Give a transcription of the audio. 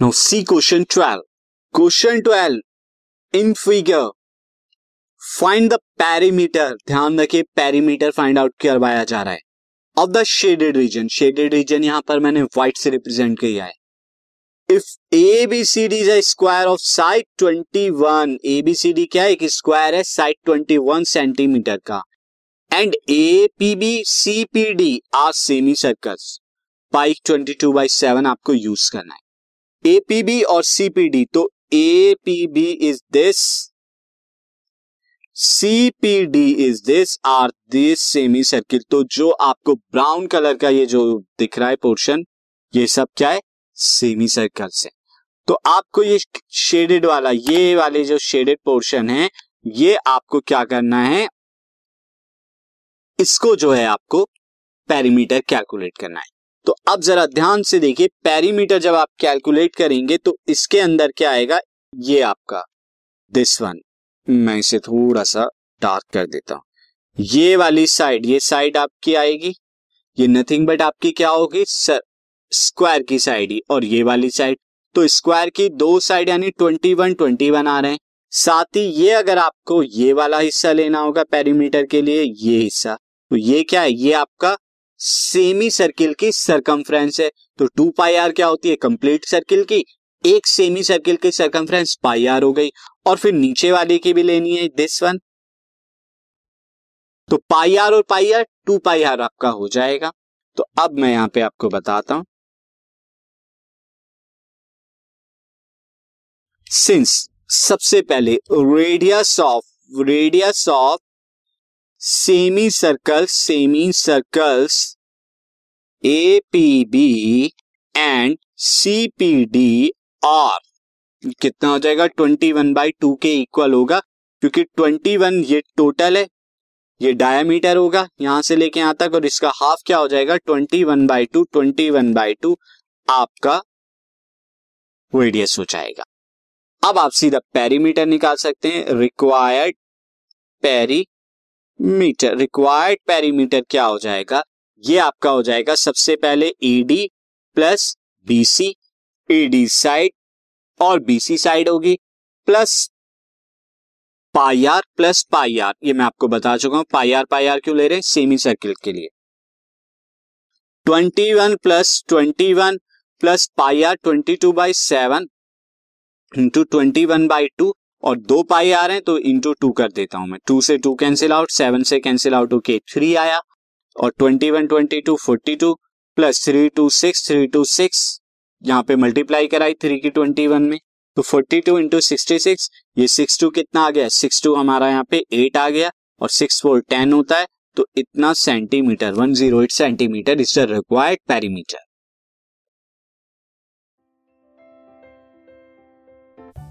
No C question twelve question twelve in figure find the perimeter ध्यान रखिए perimeter find out करवाया जा रहा है। Of the shaded region shaded region यहाँ पर मैंने व्हाइट से रिप्रेजेंट किया है। If A B C D is square of side twenty one A B C D क्या है एक स्क्वायर है? साइड ट्वेंटी वन सेंटीमीटर का। And A P B C P D R semicircles pike twenty two by seven आपको use करना है। A P B और CPD तो A P B is this C P D is this R this semicircle तो जो आपको brown colour का ये जो दिख रहा है पोर्शन ये सब क्या है? सेमी सर्कल से। तो आपको ये शेडेड वाला, ये वाले जो शेडेड पोर्शन है, ये आपको क्या करना है? इसको जो है आपको पेरीमीटर कैलकुलेट करना है। तो अब जरा ध्यान से देखिए, पेरीमीटर जब आप कैलकुलेट करेंगे तो इसके अंदर क्या आएगा? ये आपका दिस वन मैं इसे थोड़ा सा डार्क कर देता हूँ। ये वाली साइड ये साइड आपकी आएगी, ये नथिंग बट आपकी क्या होगी? सर स्क्वायर की साइड ही, और ये वाली साइड तो स्क्वायर की दो साइड यानी ट्वेंटी वन ट्वेंटी वन आ रहे हैं। साथ ही ये अगर आपको ये वाला हिस्सा लेना होगा पेरीमीटर के लिए, ये हिस्सा तो ये क्या है? ये आपका सेमी सर्किल की सरकमफ्रेंस है। तो टू पाई आर क्या होती है? कंप्लीट सर्किल की। एक सेमी सर्किल की सरकमफ्रेंस पाई आर हो गई। और फिर नीचे वाले की भी लेनी है दिस वन तो पाई आर और pi R, two pi R आपका हो जाएगा। तो अब मैं यहाँ पे आपको बताता हूँ। सिंस सबसे पहले radius of radius of semicircle semicircles A P B and C P D R कितना हो जाएगा? ट्वेंटी वन बाई टू के इक्वल होगा, क्योंकि ट्वेंटी वन ये टोटल है, ये डायमीटर होगा, यहाँ से लेके यहाँ तक, और इसका हाफ़ क्या हो जाएगा? Twenty one by two twenty one by two आपका रेडियस हो जाएगा। अब आप सीधा पेरीमीटर निकाल सकते हैं रिक्वायर्ड पेरीमीटर रिक्वायर्ड पेरीमीटर क्या हो जाएगा? ये आपका हो जाएगा सबसे पहले ED plus BC ED side और बीसी साइड होगी plus pi R plus pi R ये मैं आपको बता चुका हूँ पाई आर पाई आर क्यों ले रहे हैं? सेमी सर्किल के लिए। Twenty one plus twenty one plus pi R twenty two by seven into twenty one by two और दो पाई आ रहे हैं तो इंटू टू कर देता हूँ मैं। टू से टू कैंसिल आउट सेवन से कैंसिल आउट होके थ्री आया। और twenty one twenty two forty two plus three two six three two six यहाँ पे मल्टीप्लाई कराई थ्री की ट्वेंटी वन में। तो forty two into sixty six ये सिक्स टू कितना आ गया? सिक्स टू हमारा यहाँ पे एट आ गया। और सिक्स फोर टेन होता है तो इतना centimetre one zero eight centimetre is the required perimeter